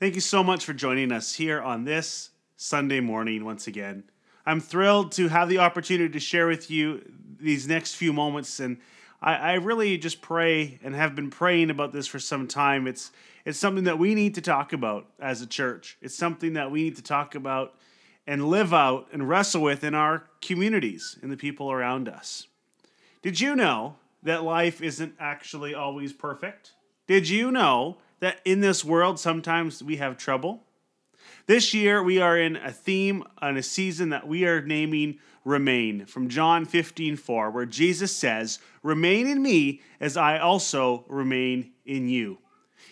Thank you so much for joining us here on this Sunday morning once again. I'm thrilled to have the opportunity to share with you these next few moments, and I, I really just pray and have been praying about this for some time. It's it's something that we need to talk about as a church. It's something that we need to talk about and live out and wrestle with in our communities and the people around us. Did you know that life isn't actually always perfect? Did you know that in this world sometimes we have trouble? This year we are in a theme on a season that we are naming Remain from John 15 4, where Jesus says, Remain in me as I also remain in you.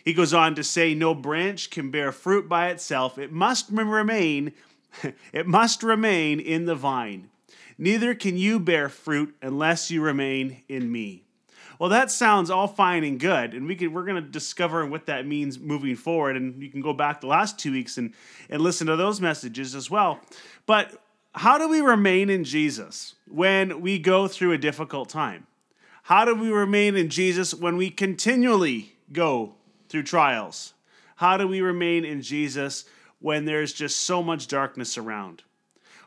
He goes on to say, No branch can bear fruit by itself, it must remain, it must remain in the vine. Neither can you bear fruit unless you remain in me. Well, that sounds all fine and good, and we can we're going to discover what that means moving forward. And you can go back the last two weeks and and listen to those messages as well. But how do we remain in Jesus when we go through a difficult time? How do we remain in Jesus when we continually go through trials? How do we remain in Jesus when there's just so much darkness around?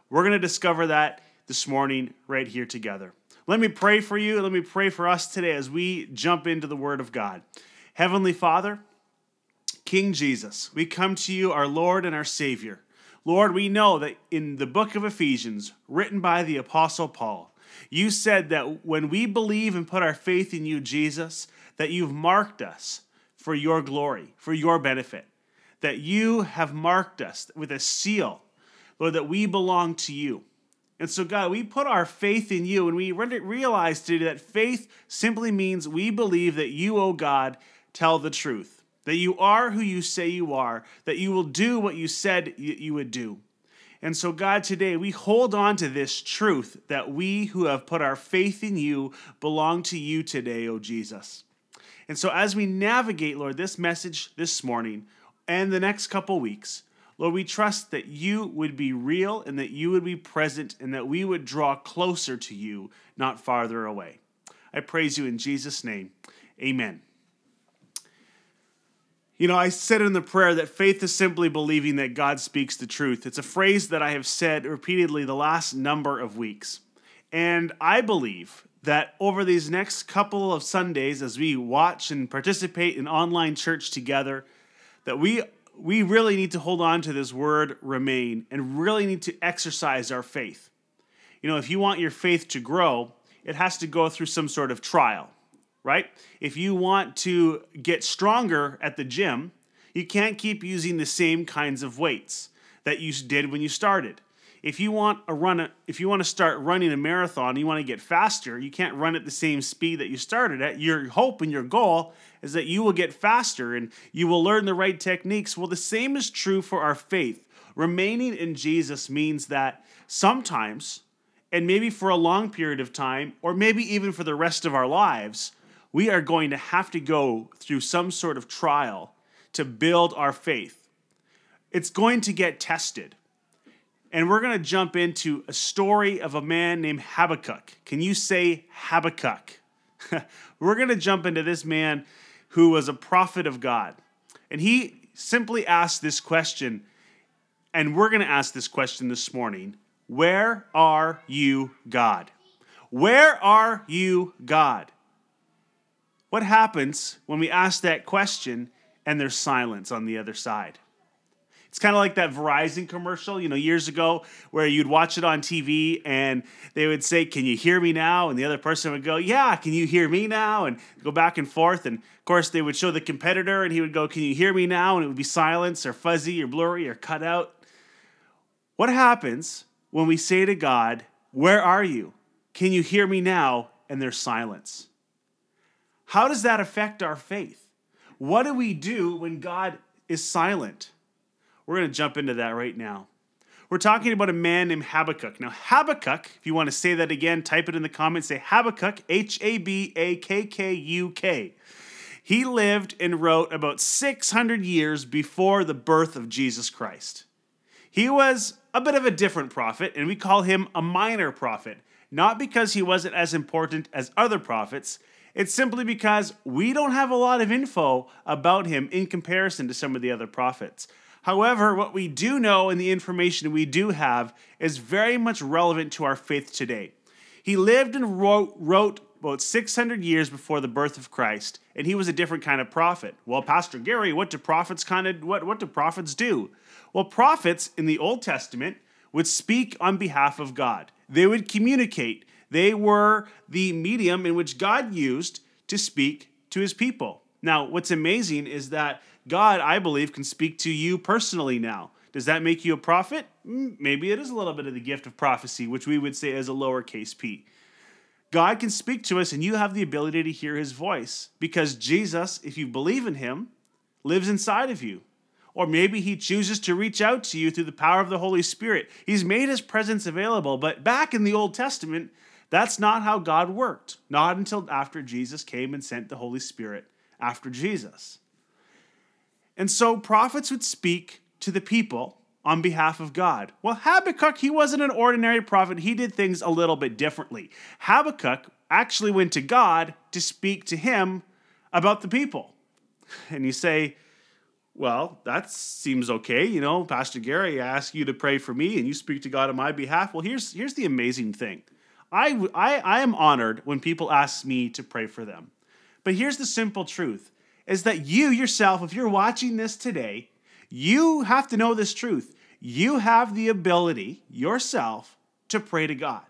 We're going to discover that this morning right here together. Let me pray for you. Let me pray for us today as we jump into the Word of God. Heavenly Father, King Jesus, we come to you, our Lord and our Savior. Lord, we know that in the book of Ephesians, written by the Apostle Paul, you said that when we believe and put our faith in you, Jesus, that you've marked us for your glory, for your benefit, that you have marked us with a seal, Lord, that we belong to you. And so, God, we put our faith in you and we realize today that faith simply means we believe that you, O oh God, tell the truth, that you are who you say you are, that you will do what you said you would do. And so, God, today we hold on to this truth that we who have put our faith in you belong to you today, O oh Jesus. And so, as we navigate, Lord, this message this morning and the next couple weeks, Lord, we trust that you would be real and that you would be present and that we would draw closer to you, not farther away. I praise you in Jesus' name. Amen. You know, I said in the prayer that faith is simply believing that God speaks the truth. It's a phrase that I have said repeatedly the last number of weeks. And I believe that over these next couple of Sundays, as we watch and participate in online church together, that we we really need to hold on to this word remain and really need to exercise our faith. You know, if you want your faith to grow, it has to go through some sort of trial, right? If you want to get stronger at the gym, you can't keep using the same kinds of weights that you did when you started if you want a run if you want to start running a marathon you want to get faster you can't run at the same speed that you started at. Your hope and your goal is that you will get faster and you will learn the right techniques. Well the same is true for our faith. Remaining in jesus means that sometimes and maybe for a long period of time or maybe even for the rest of our lives we are going to have to go through some sort of trial to build our faith. It's going to get tested and we're going to jump into a story of a man named Habakkuk. Can you say Habakkuk? we're going to jump into this man who was a prophet of God. And he simply asked this question, and we're going to ask this question this morning Where are you, God? Where are you, God? What happens when we ask that question and there's silence on the other side? It's kind of like that Verizon commercial, you know, years ago where you'd watch it on TV and they would say, Can you hear me now? And the other person would go, Yeah, can you hear me now? And go back and forth. And of course, they would show the competitor and he would go, Can you hear me now? And it would be silence or fuzzy or blurry or cut out. What happens when we say to God, Where are you? Can you hear me now? And there's silence. How does that affect our faith? What do we do when God is silent? We're going to jump into that right now. We're talking about a man named Habakkuk. Now, Habakkuk, if you want to say that again, type it in the comments. Say Habakkuk, H A B A K K U K. He lived and wrote about 600 years before the birth of Jesus Christ. He was a bit of a different prophet, and we call him a minor prophet, not because he wasn't as important as other prophets. It's simply because we don't have a lot of info about him in comparison to some of the other prophets. However, what we do know and the information we do have is very much relevant to our faith today. He lived and wrote, wrote about 600 years before the birth of Christ, and he was a different kind of prophet. Well, Pastor Gary, what do prophets kind of what what do prophets do? Well, prophets in the Old Testament would speak on behalf of God. They would communicate. They were the medium in which God used to speak to his people. Now, what's amazing is that God, I believe, can speak to you personally now. Does that make you a prophet? Mm, maybe it is a little bit of the gift of prophecy, which we would say is a lowercase p. God can speak to us, and you have the ability to hear his voice because Jesus, if you believe in him, lives inside of you. Or maybe he chooses to reach out to you through the power of the Holy Spirit. He's made his presence available, but back in the Old Testament, that's not how God worked. Not until after Jesus came and sent the Holy Spirit after Jesus. And so prophets would speak to the people on behalf of God. Well, Habakkuk, he wasn't an ordinary prophet. He did things a little bit differently. Habakkuk actually went to God to speak to him about the people. And you say, well, that seems okay. You know, Pastor Gary asked you to pray for me and you speak to God on my behalf. Well, here's, here's the amazing thing I, I, I am honored when people ask me to pray for them. But here's the simple truth is that you yourself, if you're watching this today, you have to know this truth. You have the ability yourself to pray to God,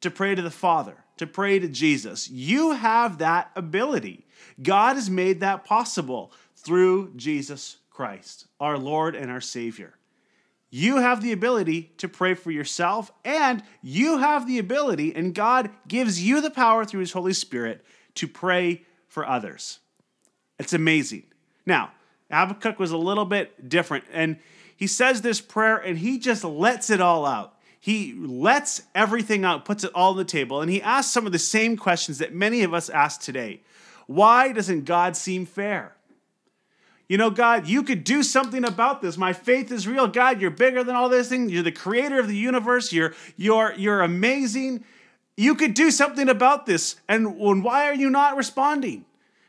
to pray to the Father, to pray to Jesus. You have that ability. God has made that possible through Jesus Christ, our Lord and our Savior. You have the ability to pray for yourself, and you have the ability, and God gives you the power through His Holy Spirit to pray for others. It's amazing. Now, Habakkuk was a little bit different, and he says this prayer and he just lets it all out. He lets everything out, puts it all on the table, and he asks some of the same questions that many of us ask today. Why doesn't God seem fair? You know, God, you could do something about this. My faith is real. God, you're bigger than all this thing. You're the creator of the universe. You're you're you're amazing. You could do something about this. And why are you not responding?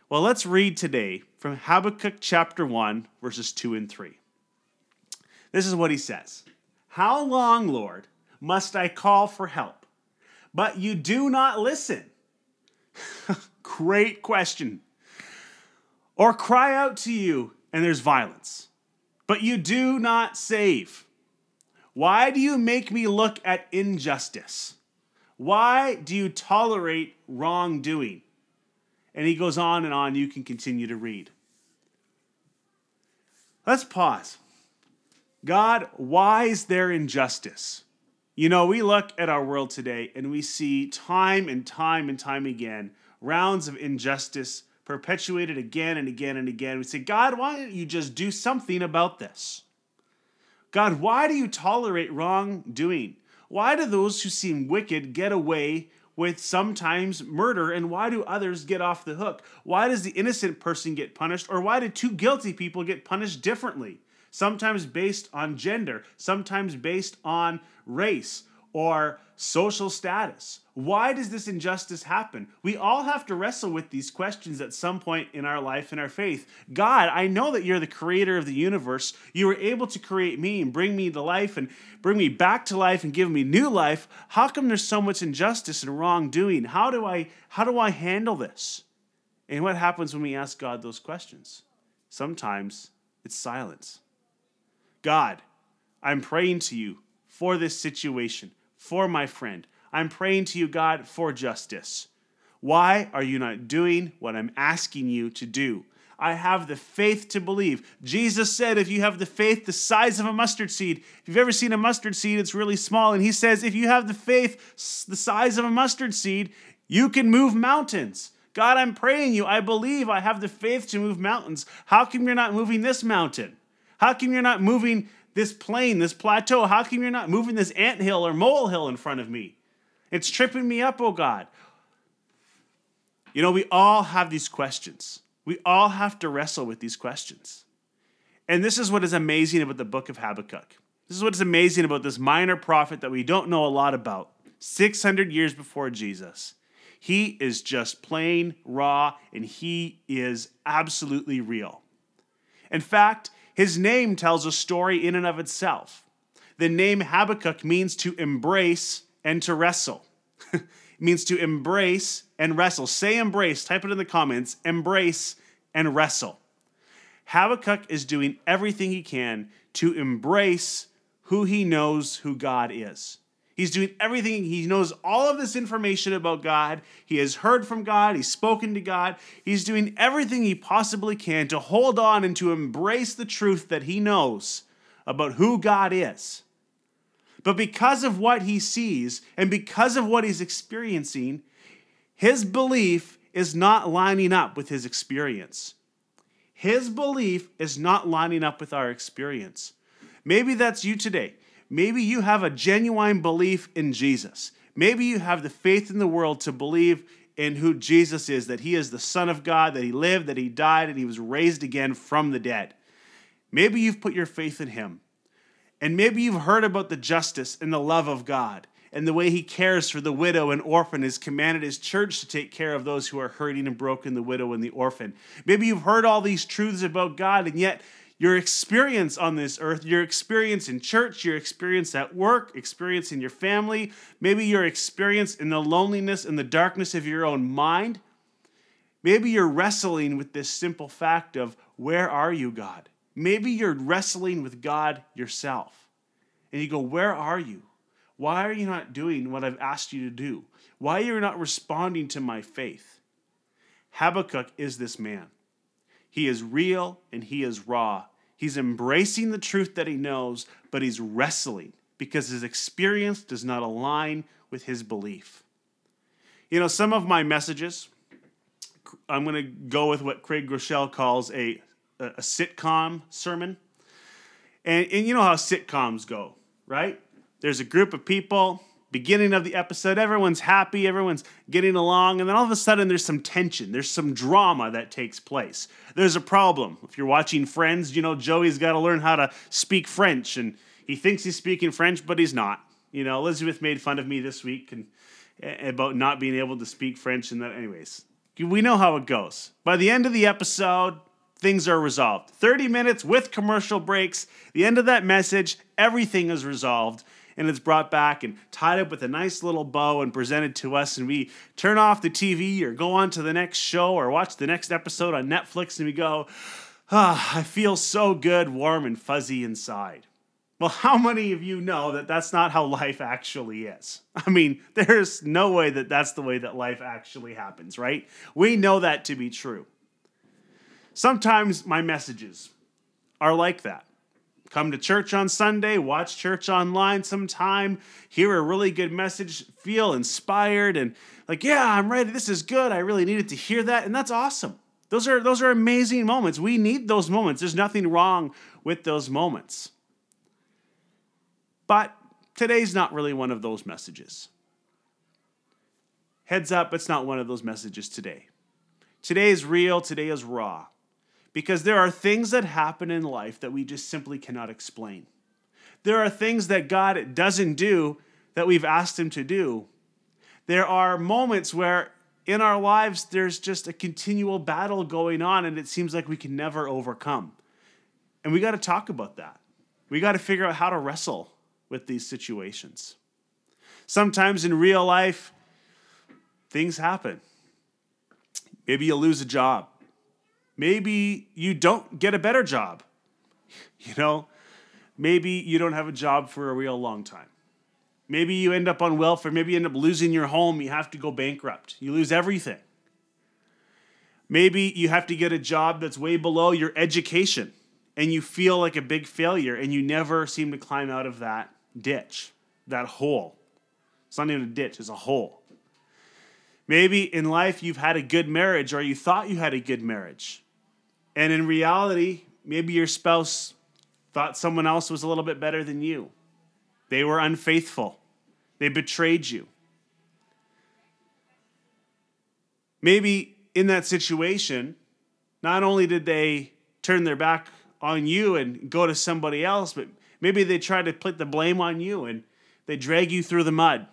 Well, let's read today from Habakkuk chapter 1, verses 2 and 3. This is what he says How long, Lord, must I call for help, but you do not listen? Great question. Or cry out to you, and there's violence, but you do not save. Why do you make me look at injustice? Why do you tolerate wrongdoing? And he goes on and on. You can continue to read. Let's pause. God, why is there injustice? You know, we look at our world today and we see time and time and time again rounds of injustice perpetuated again and again and again. We say, God, why don't you just do something about this? God, why do you tolerate wrongdoing? Why do those who seem wicked get away with sometimes murder, and why do others get off the hook? Why does the innocent person get punished, or why do two guilty people get punished differently? Sometimes based on gender, sometimes based on race or social status. Why does this injustice happen? We all have to wrestle with these questions at some point in our life and our faith. God, I know that you're the creator of the universe. You were able to create me and bring me to life and bring me back to life and give me new life. How come there's so much injustice and wrongdoing? How do I how do I handle this? And what happens when we ask God those questions? Sometimes it's silence. God, I'm praying to you for this situation, for my friend. I'm praying to you, God, for justice. Why are you not doing what I'm asking you to do? I have the faith to believe. Jesus said, if you have the faith the size of a mustard seed, if you've ever seen a mustard seed, it's really small. And he says, if you have the faith the size of a mustard seed, you can move mountains. God, I'm praying you. I believe I have the faith to move mountains. How come you're not moving this mountain? How come you're not moving this plain, this plateau? How come you're not moving this ant hill or molehill in front of me? It's tripping me up, oh God. You know, we all have these questions. We all have to wrestle with these questions. And this is what is amazing about the book of Habakkuk. This is what is amazing about this minor prophet that we don't know a lot about, 600 years before Jesus. He is just plain raw and he is absolutely real. In fact, his name tells a story in and of itself. The name Habakkuk means to embrace and to wrestle. it means to embrace and wrestle. Say embrace, type it in the comments. Embrace and wrestle. Habakkuk is doing everything he can to embrace who he knows who God is. He's doing everything. He knows all of this information about God. He has heard from God. He's spoken to God. He's doing everything he possibly can to hold on and to embrace the truth that he knows about who God is. But because of what he sees and because of what he's experiencing, his belief is not lining up with his experience. His belief is not lining up with our experience. Maybe that's you today. Maybe you have a genuine belief in Jesus. Maybe you have the faith in the world to believe in who Jesus is, that he is the Son of God, that he lived, that he died, and he was raised again from the dead. Maybe you've put your faith in him. And maybe you've heard about the justice and the love of God and the way he cares for the widow and orphan has commanded his church to take care of those who are hurting and broken, the widow and the orphan. Maybe you've heard all these truths about God, and yet your experience on this earth, your experience in church, your experience at work, experience in your family, maybe your experience in the loneliness and the darkness of your own mind. Maybe you're wrestling with this simple fact of where are you, God? Maybe you're wrestling with God yourself. And you go, Where are you? Why are you not doing what I've asked you to do? Why are you not responding to my faith? Habakkuk is this man. He is real and he is raw. He's embracing the truth that he knows, but he's wrestling because his experience does not align with his belief. You know, some of my messages, I'm going to go with what Craig Groeschel calls a, a, a sitcom sermon. And, and you know how sitcoms go, right? There's a group of people, beginning of the episode, everyone's happy, everyone's getting along, and then all of a sudden there's some tension, there's some drama that takes place. There's a problem. If you're watching Friends, you know Joey's got to learn how to speak French, and he thinks he's speaking French, but he's not. You know, Elizabeth made fun of me this week and eh, about not being able to speak French, and that, anyways, we know how it goes. By the end of the episode, things are resolved. 30 minutes with commercial breaks. The end of that message, everything is resolved and it's brought back and tied up with a nice little bow and presented to us. And we turn off the TV or go on to the next show or watch the next episode on Netflix and we go, ah, I feel so good, warm, and fuzzy inside. Well, how many of you know that that's not how life actually is? I mean, there's no way that that's the way that life actually happens, right? We know that to be true. Sometimes my messages are like that come to church on Sunday, watch church online sometime, hear a really good message, feel inspired and like, yeah, I'm ready. This is good. I really needed to hear that. And that's awesome. Those are those are amazing moments. We need those moments. There's nothing wrong with those moments. But today's not really one of those messages. Heads up, it's not one of those messages today. Today is real, today is raw because there are things that happen in life that we just simply cannot explain. There are things that God doesn't do that we've asked Him to do. There are moments where in our lives there's just a continual battle going on and it seems like we can never overcome. And we got to talk about that. We got to figure out how to wrestle with these situations. Sometimes in real life, things happen. Maybe you lose a job maybe you don't get a better job. You know, maybe you don't have a job for a real long time. Maybe you end up on welfare. Maybe you end up losing your home. You have to go bankrupt. You lose everything. Maybe you have to get a job that's way below your education and you feel like a big failure and you never seem to climb out of that ditch, that hole. It's not even a ditch, it's a hole. Maybe in life you've had a good marriage or you thought you had a good marriage and in reality, maybe your spouse thought someone else was a little bit better than you. They were unfaithful, they betrayed you. Maybe in that situation, not only did they turn their back on you and go to somebody else, but maybe they try to put the blame on you and they drag you through the mud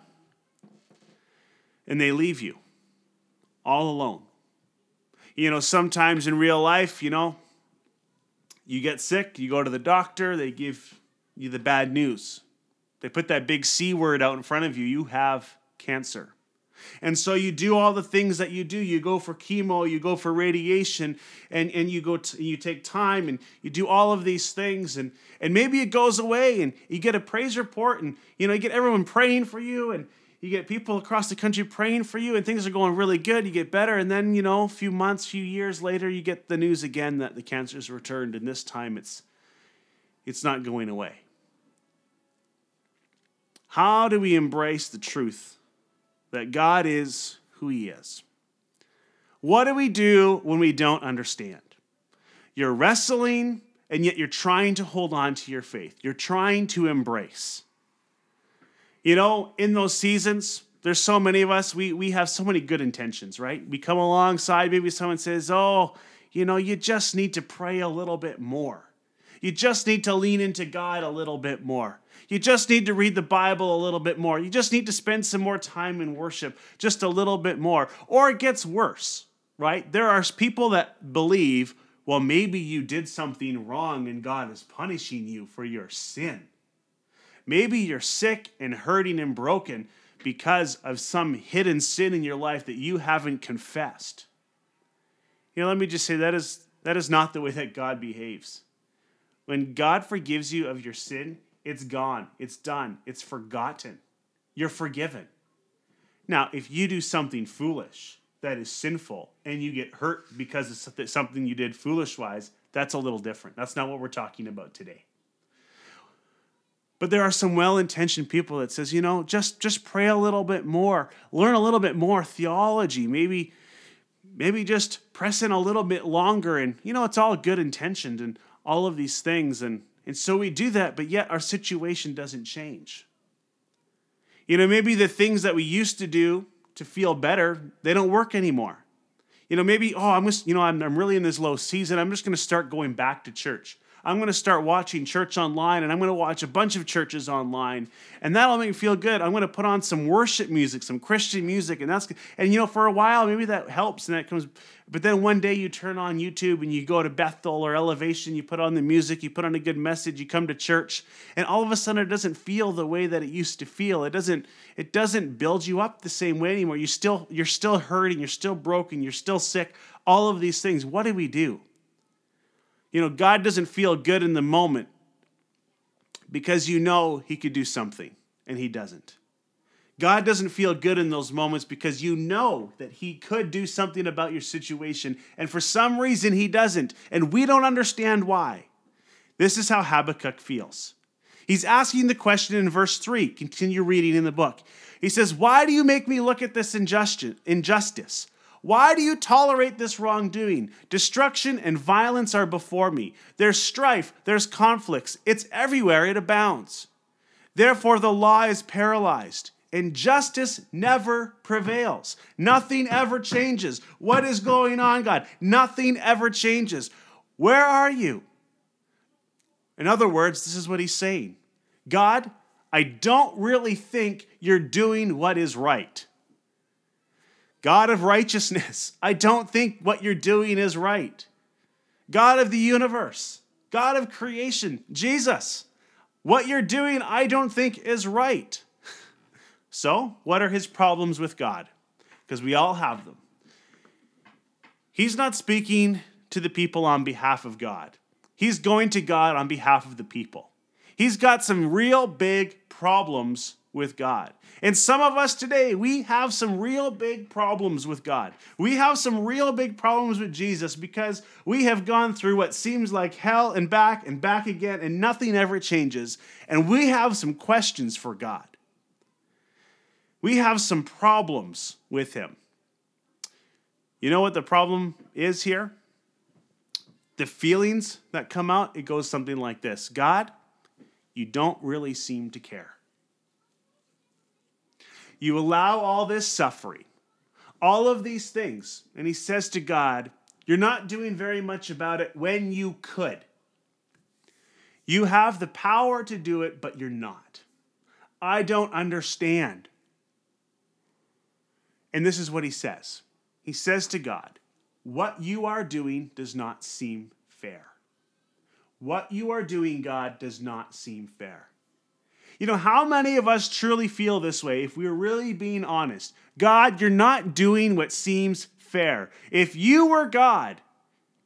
and they leave you. all alone. You know, sometimes in real life, you know, you get sick, you go to the doctor, they give you the bad news. They put that big C word out in front of you, you have cancer. And so you do all the things that you do. You go for chemo, you go for radiation, and, and you go to, you take time and you do all of these things, and, and maybe it goes away and you get a praise report, and you know, you get everyone praying for you, and you get people across the country praying for you, and things are going really good. You get better, and then you know, a few months, few years later, you get the news again that the cancer's returned, and this time it's it's not going away. How do we embrace the truth that God is who He is. What do we do when we don't understand? You're wrestling, and yet you're trying to hold on to your faith. You're trying to embrace. You know, in those seasons, there's so many of us, we, we have so many good intentions, right? We come alongside, maybe someone says, Oh, you know, you just need to pray a little bit more. You just need to lean into God a little bit more. You just need to read the Bible a little bit more. You just need to spend some more time in worship, just a little bit more. Or it gets worse, right? There are people that believe, well, maybe you did something wrong and God is punishing you for your sin. Maybe you're sick and hurting and broken because of some hidden sin in your life that you haven't confessed. You know, let me just say that is that is not the way that God behaves. When God forgives you of your sin, it's gone. It's done. It's forgotten. You're forgiven. Now, if you do something foolish that is sinful and you get hurt because of something you did foolish wise, that's a little different. That's not what we're talking about today. But there are some well-intentioned people that says, you know, just just pray a little bit more, learn a little bit more theology, maybe maybe just press in a little bit longer and you know, it's all good intentioned and all of these things and and so we do that, but yet our situation doesn't change. You know, maybe the things that we used to do to feel better, they don't work anymore. You know, maybe, oh, I'm just, you know, I'm, I'm really in this low season. I'm just going to start going back to church. I'm going to start watching church online and I'm going to watch a bunch of churches online and that'll make me feel good. I'm going to put on some worship music, some Christian music and that's and you know for a while maybe that helps and that comes but then one day you turn on YouTube and you go to Bethel or Elevation, you put on the music, you put on a good message, you come to church and all of a sudden it doesn't feel the way that it used to feel. It doesn't it doesn't build you up the same way anymore. You still you're still hurting, you're still broken, you're still sick. All of these things. What do we do? You know, God doesn't feel good in the moment because you know He could do something and He doesn't. God doesn't feel good in those moments because you know that He could do something about your situation, and for some reason He doesn't, and we don't understand why. This is how Habakkuk feels. He's asking the question in verse 3. Continue reading in the book. He says, Why do you make me look at this injustice? Why do you tolerate this wrongdoing? Destruction and violence are before me. There's strife, there's conflicts. It's everywhere, it abounds. Therefore, the law is paralyzed, and justice never prevails. Nothing ever changes. What is going on, God? Nothing ever changes. Where are you? In other words, this is what he's saying God, I don't really think you're doing what is right. God of righteousness, I don't think what you're doing is right. God of the universe, God of creation, Jesus, what you're doing I don't think is right. So, what are his problems with God? Because we all have them. He's not speaking to the people on behalf of God, he's going to God on behalf of the people. He's got some real big problems with God. And some of us today, we have some real big problems with God. We have some real big problems with Jesus because we have gone through what seems like hell and back and back again, and nothing ever changes. And we have some questions for God. We have some problems with Him. You know what the problem is here? The feelings that come out, it goes something like this God, you don't really seem to care. You allow all this suffering, all of these things. And he says to God, You're not doing very much about it when you could. You have the power to do it, but you're not. I don't understand. And this is what he says he says to God, What you are doing does not seem fair. What you are doing, God, does not seem fair. You know, how many of us truly feel this way if we're really being honest? God, you're not doing what seems fair. If you were God,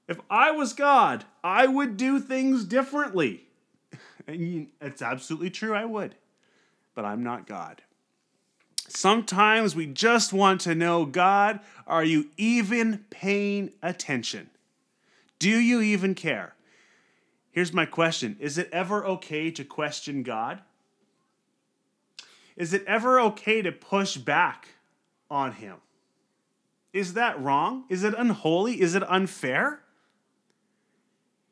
if I was God, I would do things differently. And it's absolutely true, I would. But I'm not God. Sometimes we just want to know God, are you even paying attention? Do you even care? Here's my question Is it ever okay to question God? Is it ever okay to push back on Him? Is that wrong? Is it unholy? Is it unfair?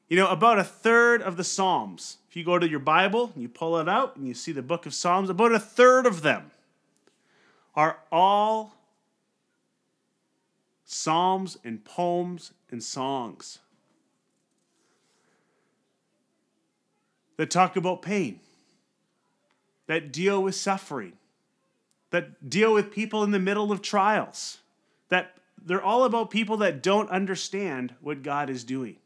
You know, about a third of the Psalms, if you go to your Bible and you pull it out and you see the book of Psalms, about a third of them are all psalms and poems and songs that talk about pain, that deal with suffering, that deal with people in the middle of trials, that they're all about people that don't understand what God is doing.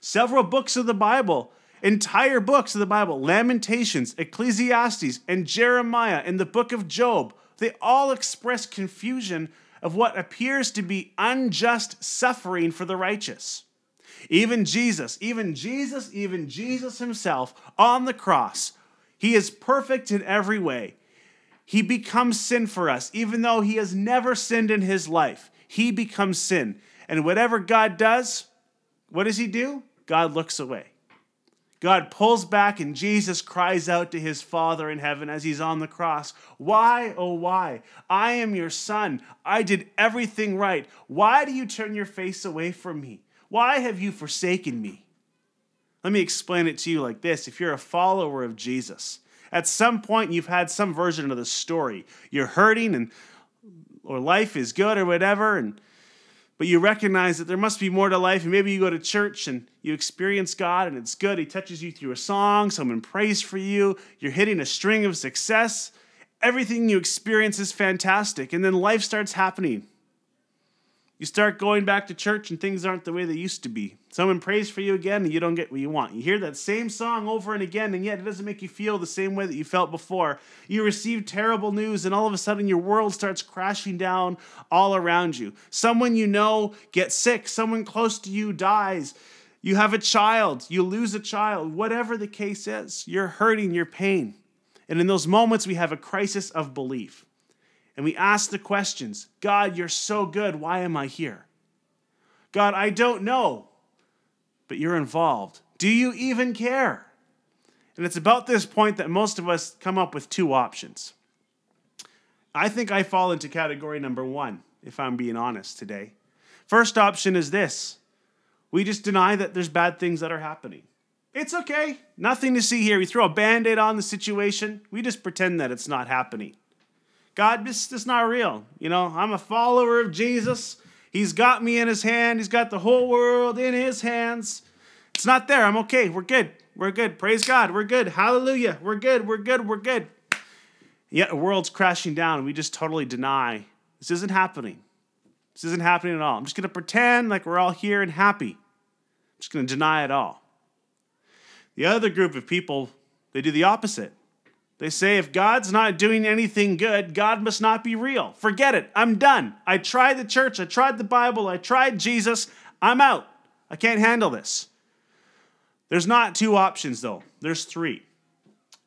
Several books of the Bible, entire books of the Bible, Lamentations, Ecclesiastes, and Jeremiah, and the book of Job, they all express confusion of what appears to be unjust suffering for the righteous. Even Jesus, even Jesus, even Jesus himself on the cross, he is perfect in every way. He becomes sin for us, even though he has never sinned in his life. He becomes sin. And whatever God does, what does he do? God looks away. God pulls back and Jesus cries out to his Father in heaven as he's on the cross Why, oh, why? I am your son. I did everything right. Why do you turn your face away from me? Why have you forsaken me? Let me explain it to you like this if you're a follower of Jesus, at some point you've had some version of the story. You're hurting and or life is good or whatever, and but you recognize that there must be more to life. And maybe you go to church and you experience God and it's good. He touches you through a song, someone prays for you, you're hitting a string of success. Everything you experience is fantastic. And then life starts happening. You start going back to church and things aren't the way they used to be. Someone prays for you again and you don't get what you want. You hear that same song over and again and yet it doesn't make you feel the same way that you felt before. You receive terrible news and all of a sudden your world starts crashing down all around you. Someone you know gets sick, someone close to you dies. You have a child, you lose a child, whatever the case is, you're hurting, you're pain. And in those moments, we have a crisis of belief and we ask the questions God, you're so good. Why am I here? God, I don't know, but you're involved. Do you even care? And it's about this point that most of us come up with two options. I think I fall into category number one, if I'm being honest today. First option is this we just deny that there's bad things that are happening. It's okay, nothing to see here. We throw a band aid on the situation, we just pretend that it's not happening. God, is not real. You know, I'm a follower of Jesus. He's got me in his hand. He's got the whole world in his hands. It's not there. I'm okay. We're good. We're good. Praise God. We're good. Hallelujah. We're good. We're good. We're good. Yet the world's crashing down and we just totally deny this isn't happening. This isn't happening at all. I'm just going to pretend like we're all here and happy. I'm just going to deny it all. The other group of people, they do the opposite. They say if God's not doing anything good, God must not be real. Forget it. I'm done. I tried the church. I tried the Bible. I tried Jesus. I'm out. I can't handle this. There's not two options, though, there's three.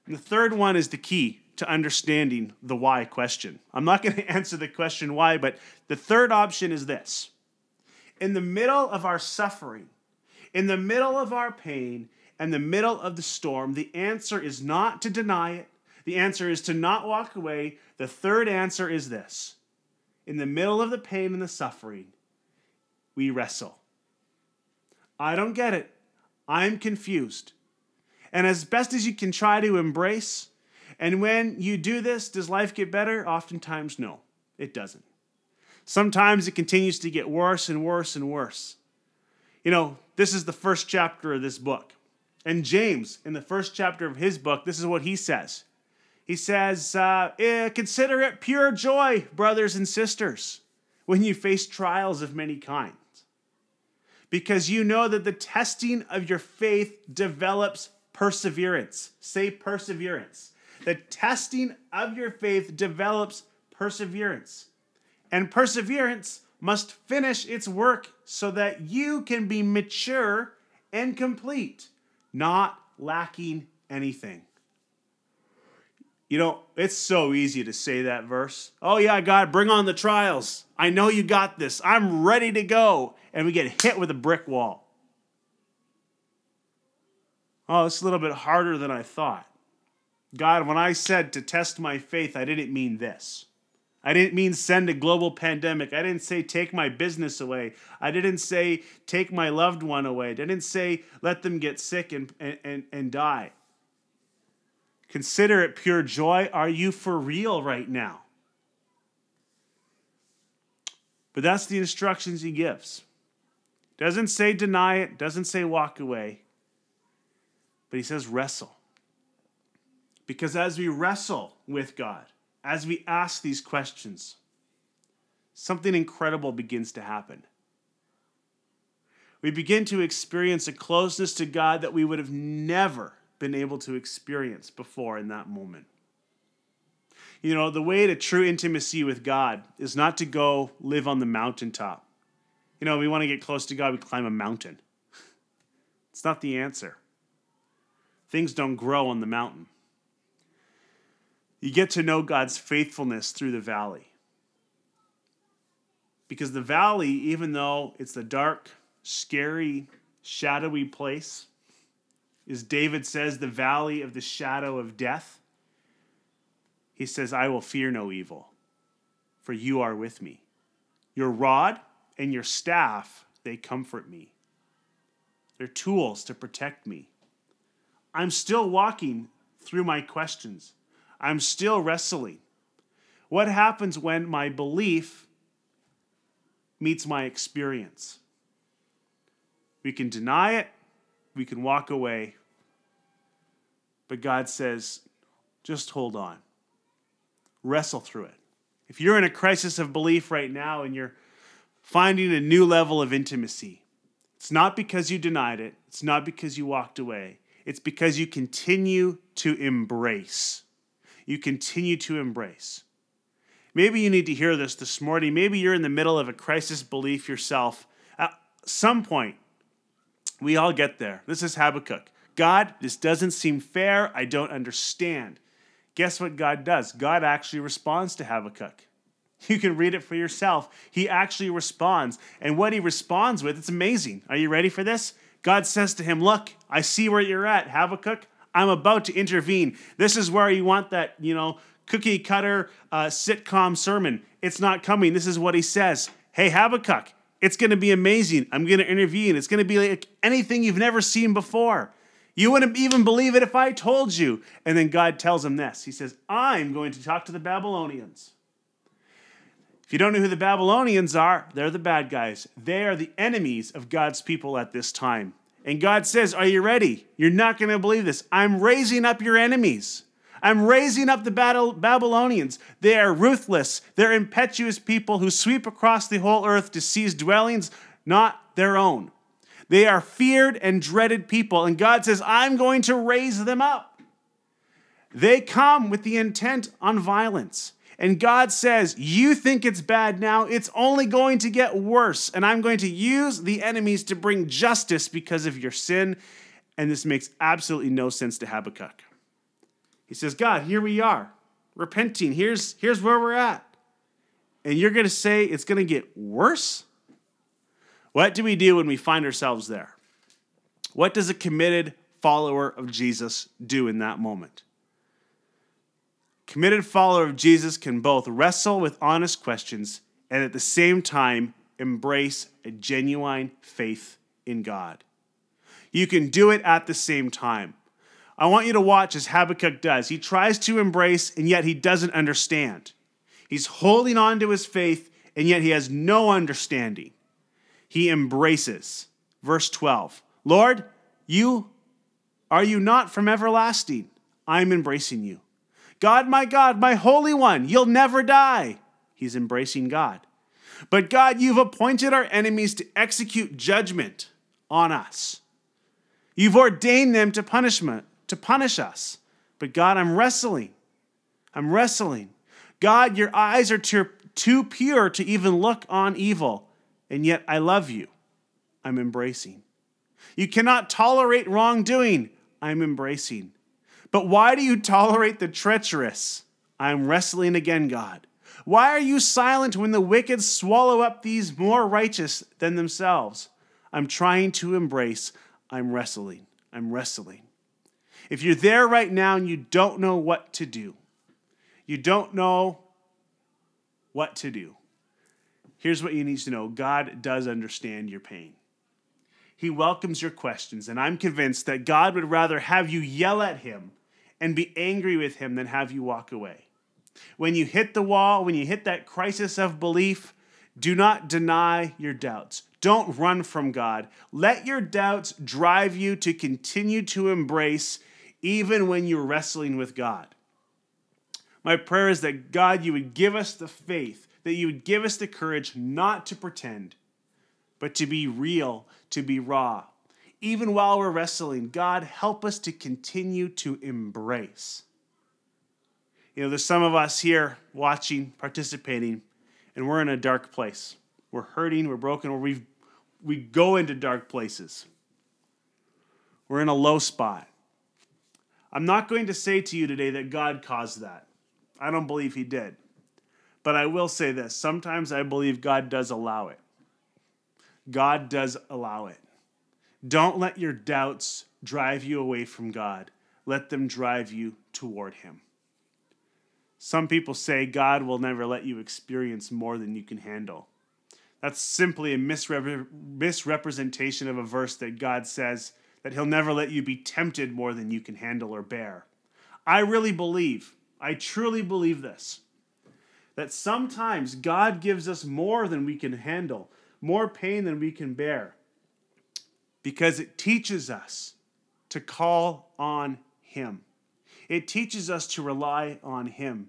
And the third one is the key to understanding the why question. I'm not going to answer the question why, but the third option is this. In the middle of our suffering, in the middle of our pain, and the middle of the storm, the answer is not to deny it, the answer is to not walk away. The third answer is this in the middle of the pain and the suffering, we wrestle. I don't get it. I'm confused. And as best as you can try to embrace, and when you do this, does life get better? Oftentimes, no, it doesn't. Sometimes it continues to get worse and worse and worse. You know, this is the first chapter of this book. And James, in the first chapter of his book, this is what he says he says, uh, eh, Consider it pure joy, brothers and sisters, when you face trials of many kinds. Because you know that the testing of your faith develops perseverance. Say perseverance. The testing of your faith develops perseverance. And perseverance must finish its work so that you can be mature and complete, not lacking anything. You know, it's so easy to say that verse. Oh, yeah, God, bring on the trials. I know you got this. I'm ready to go. And we get hit with a brick wall. Oh, it's a little bit harder than I thought. God, when I said to test my faith, I didn't mean this. I didn't mean send a global pandemic. I didn't say take my business away. I didn't say take my loved one away. I didn't say let them get sick and, and, and die. Consider it pure joy. Are you for real right now? But that's the instructions he gives. Doesn't say deny it, doesn't say walk away, but he says wrestle. Because as we wrestle with God, as we ask these questions, something incredible begins to happen. We begin to experience a closeness to God that we would have never been able to experience before in that moment. You know, the way to true intimacy with God is not to go live on the mountaintop. You know, we want to get close to God, we climb a mountain. It's not the answer. Things don't grow on the mountain. You get to know God's faithfulness through the valley. Because the valley, even though it's the dark, scary, shadowy place, is David says, the valley of the shadow of death. He says, I will fear no evil, for you are with me. Your rod and your staff, they comfort me. They're tools to protect me. I'm still walking through my questions. I'm still wrestling. What happens when my belief meets my experience? We can deny it, we can walk away, but God says, just hold on, wrestle through it. If you're in a crisis of belief right now and you're finding a new level of intimacy, it's not because you denied it, it's not because you walked away, it's because you continue to embrace you continue to embrace. Maybe you need to hear this this morning. Maybe you're in the middle of a crisis belief yourself. At some point, we all get there. This is Habakkuk. God, this doesn't seem fair. I don't understand. Guess what God does? God actually responds to Habakkuk. You can read it for yourself. He actually responds. And what he responds with, it's amazing. Are you ready for this? God says to him, Look, I see where you're at, Habakkuk. I'm about to intervene. This is where you want that, you know, cookie cutter uh, sitcom sermon. It's not coming. This is what he says. Hey, Habakkuk, it's going to be amazing. I'm going to intervene. It's going to be like anything you've never seen before. You wouldn't even believe it if I told you. And then God tells him this He says, I'm going to talk to the Babylonians. If you don't know who the Babylonians are, they're the bad guys. They are the enemies of God's people at this time. And God says, Are you ready? You're not going to believe this. I'm raising up your enemies. I'm raising up the Babylonians. They are ruthless. They're impetuous people who sweep across the whole earth to seize dwellings not their own. They are feared and dreaded people. And God says, I'm going to raise them up. They come with the intent on violence. And God says, You think it's bad now, it's only going to get worse. And I'm going to use the enemies to bring justice because of your sin. And this makes absolutely no sense to Habakkuk. He says, God, here we are, repenting. Here's, here's where we're at. And you're going to say it's going to get worse? What do we do when we find ourselves there? What does a committed follower of Jesus do in that moment? Committed follower of Jesus can both wrestle with honest questions and at the same time embrace a genuine faith in God. You can do it at the same time. I want you to watch as Habakkuk does. He tries to embrace and yet he doesn't understand. He's holding on to his faith and yet he has no understanding. He embraces. Verse 12 Lord, you are you not from everlasting? I'm embracing you. God, my God, my Holy One, you'll never die. He's embracing God. But God, you've appointed our enemies to execute judgment on us. You've ordained them to punishment, to punish us. But God, I'm wrestling. I'm wrestling. God, your eyes are too, too pure to even look on evil, and yet I love you. I'm embracing. You cannot tolerate wrongdoing. I'm embracing. But why do you tolerate the treacherous? I'm wrestling again, God. Why are you silent when the wicked swallow up these more righteous than themselves? I'm trying to embrace. I'm wrestling. I'm wrestling. If you're there right now and you don't know what to do, you don't know what to do, here's what you need to know God does understand your pain. He welcomes your questions, and I'm convinced that God would rather have you yell at Him and be angry with Him than have you walk away. When you hit the wall, when you hit that crisis of belief, do not deny your doubts. Don't run from God. Let your doubts drive you to continue to embrace even when you're wrestling with God. My prayer is that God, you would give us the faith, that you would give us the courage not to pretend, but to be real, to be raw. Even while we're wrestling, God, help us to continue to embrace. You know, there's some of us here watching, participating, and we're in a dark place. We're hurting, we're broken, or we we go into dark places. We're in a low spot. I'm not going to say to you today that God caused that. I don't believe He did. But I will say this sometimes I believe God does allow it. God does allow it. Don't let your doubts drive you away from God, let them drive you toward Him. Some people say God will never let you experience more than you can handle. That's simply a misrep- misrepresentation of a verse that God says that He'll never let you be tempted more than you can handle or bear. I really believe, I truly believe this, that sometimes God gives us more than we can handle, more pain than we can bear, because it teaches us to call on Him. It teaches us to rely on Him.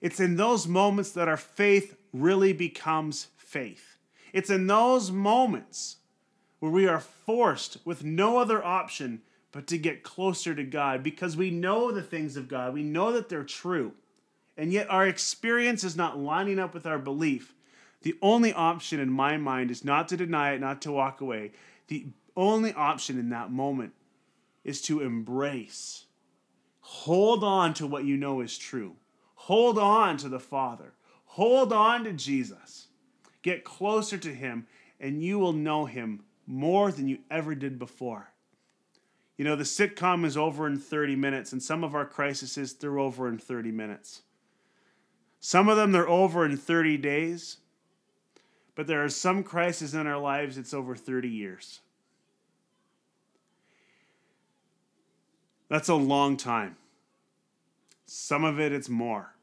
It's in those moments that our faith really becomes faith. It's in those moments where we are forced with no other option but to get closer to God because we know the things of God. We know that they're true. And yet our experience is not lining up with our belief. The only option in my mind is not to deny it, not to walk away. The only option in that moment is to embrace. Hold on to what you know is true. Hold on to the Father. Hold on to Jesus. Get closer to Him, and you will know Him more than you ever did before. You know, the sitcom is over in 30 minutes, and some of our crises, they're over in 30 minutes. Some of them, they're over in 30 days, but there are some crises in our lives, it's over 30 years. That's a long time. Some of it, it's more.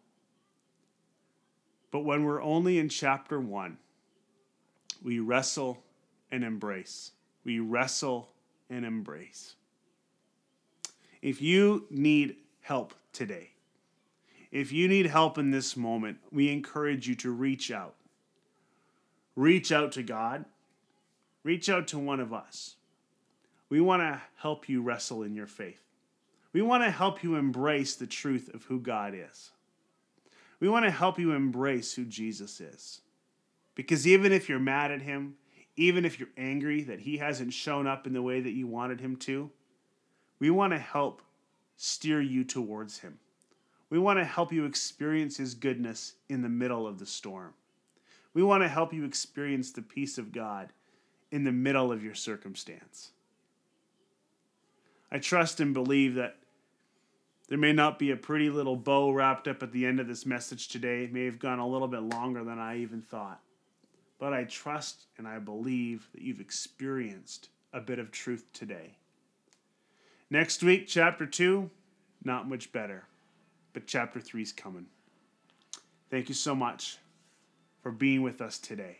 But when we're only in chapter one, we wrestle and embrace. We wrestle and embrace. If you need help today, if you need help in this moment, we encourage you to reach out. Reach out to God. Reach out to one of us. We want to help you wrestle in your faith. We want to help you embrace the truth of who God is. We want to help you embrace who Jesus is. Because even if you're mad at him, even if you're angry that he hasn't shown up in the way that you wanted him to, we want to help steer you towards him. We want to help you experience his goodness in the middle of the storm. We want to help you experience the peace of God in the middle of your circumstance. I trust and believe that there may not be a pretty little bow wrapped up at the end of this message today. It may have gone a little bit longer than I even thought. But I trust and I believe that you've experienced a bit of truth today. Next week, chapter 2, not much better, but chapter 3 is coming. Thank you so much for being with us today.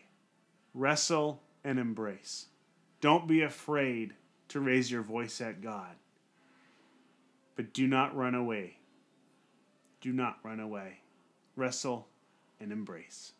Wrestle and embrace. Don't be afraid to raise your voice at God, but do not run away. Do not run away. Wrestle and embrace.